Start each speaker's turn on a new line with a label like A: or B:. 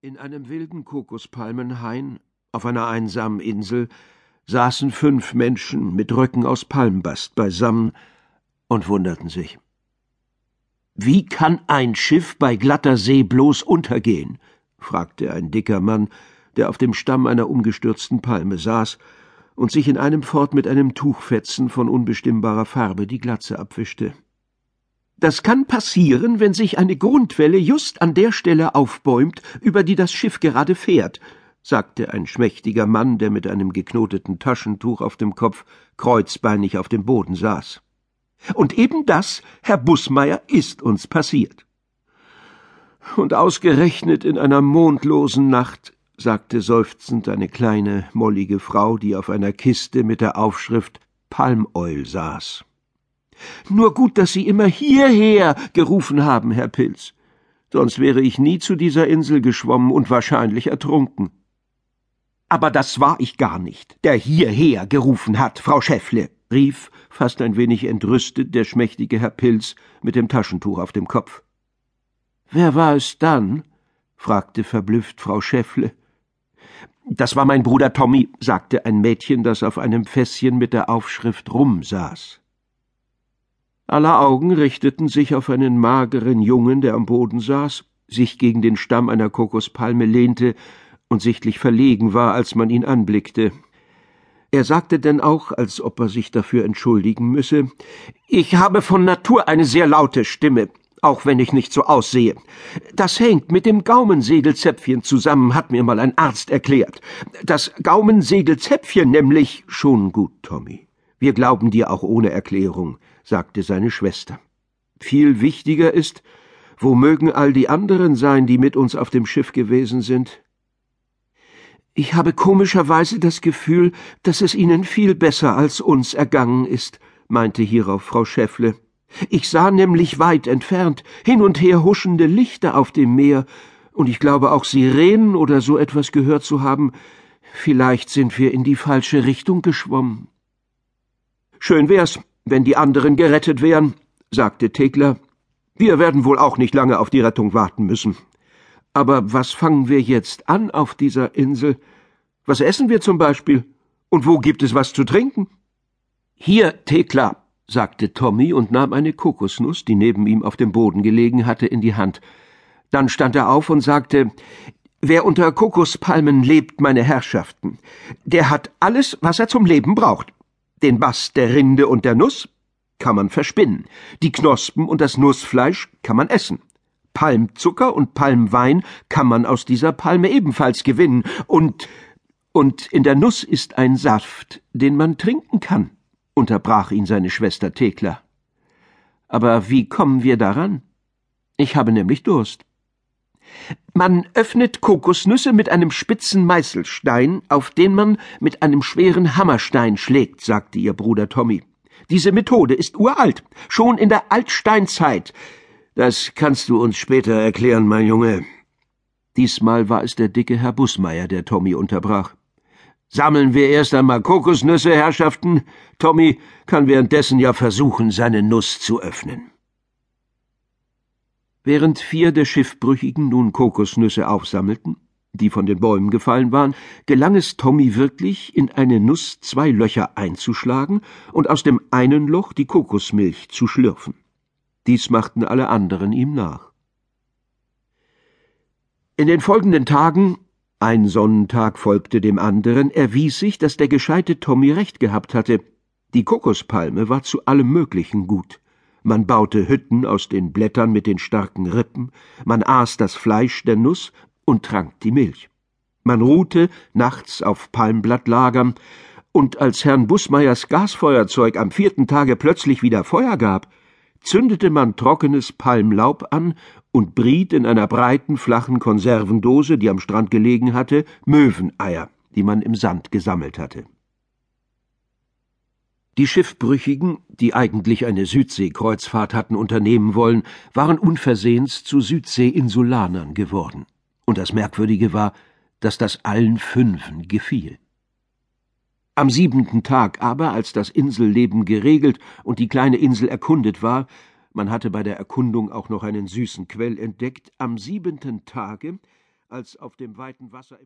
A: In einem wilden Kokospalmenhain auf einer einsamen Insel saßen fünf Menschen mit Röcken aus Palmbast beisammen und wunderten sich. Wie kann ein Schiff bei glatter See bloß untergehen? fragte ein dicker Mann, der auf dem Stamm einer umgestürzten Palme saß und sich in einem fort mit einem Tuchfetzen von unbestimmbarer Farbe die Glatze abwischte. Das kann passieren, wenn sich eine Grundwelle just an der Stelle aufbäumt, über die das Schiff gerade fährt, sagte ein schmächtiger Mann, der mit einem geknoteten Taschentuch auf dem Kopf kreuzbeinig auf dem Boden saß. Und eben das, Herr Bußmeier, ist uns passiert. Und ausgerechnet in einer mondlosen Nacht, sagte seufzend eine kleine, mollige Frau, die auf einer Kiste mit der Aufschrift Palmeul saß. Nur gut, dass Sie immer hierher gerufen haben, Herr Pilz. Sonst wäre ich nie zu dieser Insel geschwommen und wahrscheinlich ertrunken. Aber das war ich gar nicht, der hierher gerufen hat, Frau Schäffle, rief, fast ein wenig entrüstet, der schmächtige Herr Pilz mit dem Taschentuch auf dem Kopf. Wer war es dann? fragte verblüfft Frau Schäffle. Das war mein Bruder Tommy, sagte ein Mädchen, das auf einem Fässchen mit der Aufschrift Rum saß. Aller Augen richteten sich auf einen mageren Jungen, der am Boden saß, sich gegen den Stamm einer Kokospalme lehnte und sichtlich verlegen war, als man ihn anblickte. Er sagte denn auch, als ob er sich dafür entschuldigen müsse, Ich habe von Natur eine sehr laute Stimme, auch wenn ich nicht so aussehe. Das hängt mit dem Gaumensegelzäpfchen zusammen, hat mir mal ein Arzt erklärt. Das Gaumensegelzäpfchen nämlich schon gut, Tommy. Wir glauben dir auch ohne Erklärung sagte seine Schwester. Viel wichtiger ist, wo mögen all die anderen sein, die mit uns auf dem Schiff gewesen sind? Ich habe komischerweise das Gefühl, dass es Ihnen viel besser als uns ergangen ist, meinte hierauf Frau Schäffle. Ich sah nämlich weit entfernt hin und her huschende Lichter auf dem Meer, und ich glaube auch Sirenen oder so etwas gehört zu haben. Vielleicht sind wir in die falsche Richtung geschwommen. Schön wär's, wenn die anderen gerettet wären, sagte Thekla. Wir werden wohl auch nicht lange auf die Rettung warten müssen. Aber was fangen wir jetzt an auf dieser Insel? Was essen wir zum Beispiel? Und wo gibt es was zu trinken? Hier, Thekla, sagte Tommy und nahm eine Kokosnuss, die neben ihm auf dem Boden gelegen hatte, in die Hand. Dann stand er auf und sagte, Wer unter Kokospalmen lebt, meine Herrschaften, der hat alles, was er zum Leben braucht. Den Bast der Rinde und der Nuss kann man verspinnen. Die Knospen und das Nussfleisch kann man essen. Palmzucker und Palmwein kann man aus dieser Palme ebenfalls gewinnen. Und, und in der Nuss ist ein Saft, den man trinken kann, unterbrach ihn seine Schwester Thekla. Aber wie kommen wir daran? Ich habe nämlich Durst. Man öffnet Kokosnüsse mit einem spitzen Meißelstein, auf den man mit einem schweren Hammerstein schlägt, sagte ihr Bruder Tommy. Diese Methode ist uralt, schon in der Altsteinzeit. Das kannst du uns später erklären, mein Junge. Diesmal war es der dicke Herr Bußmeier, der Tommy unterbrach. Sammeln wir erst einmal Kokosnüsse, Herrschaften. Tommy kann währenddessen ja versuchen, seine Nuss zu öffnen. Während vier der Schiffbrüchigen nun Kokosnüsse aufsammelten, die von den Bäumen gefallen waren, gelang es Tommy wirklich, in eine Nuss zwei Löcher einzuschlagen und aus dem einen Loch die Kokosmilch zu schlürfen. Dies machten alle anderen ihm nach. In den folgenden Tagen, ein Sonnentag folgte dem anderen, erwies sich, dass der gescheite Tommy recht gehabt hatte. Die Kokospalme war zu allem Möglichen gut. Man baute Hütten aus den Blättern mit den starken Rippen, man aß das Fleisch der Nuss und trank die Milch. Man ruhte nachts auf Palmblattlagern, und als Herrn Bußmeiers Gasfeuerzeug am vierten Tage plötzlich wieder Feuer gab, zündete man trockenes Palmlaub an und briet in einer breiten, flachen Konservendose, die am Strand gelegen hatte, Möweneier, die man im Sand gesammelt hatte. Die Schiffbrüchigen, die eigentlich eine Südseekreuzfahrt hatten unternehmen wollen, waren unversehens zu Südseeinsulanern geworden. Und das Merkwürdige war, dass das allen Fünfen gefiel. Am siebenten Tag aber, als das Inselleben geregelt und die kleine Insel erkundet war, man hatte bei der Erkundung auch noch einen süßen Quell entdeckt, am siebenten Tage als auf dem weiten Wasser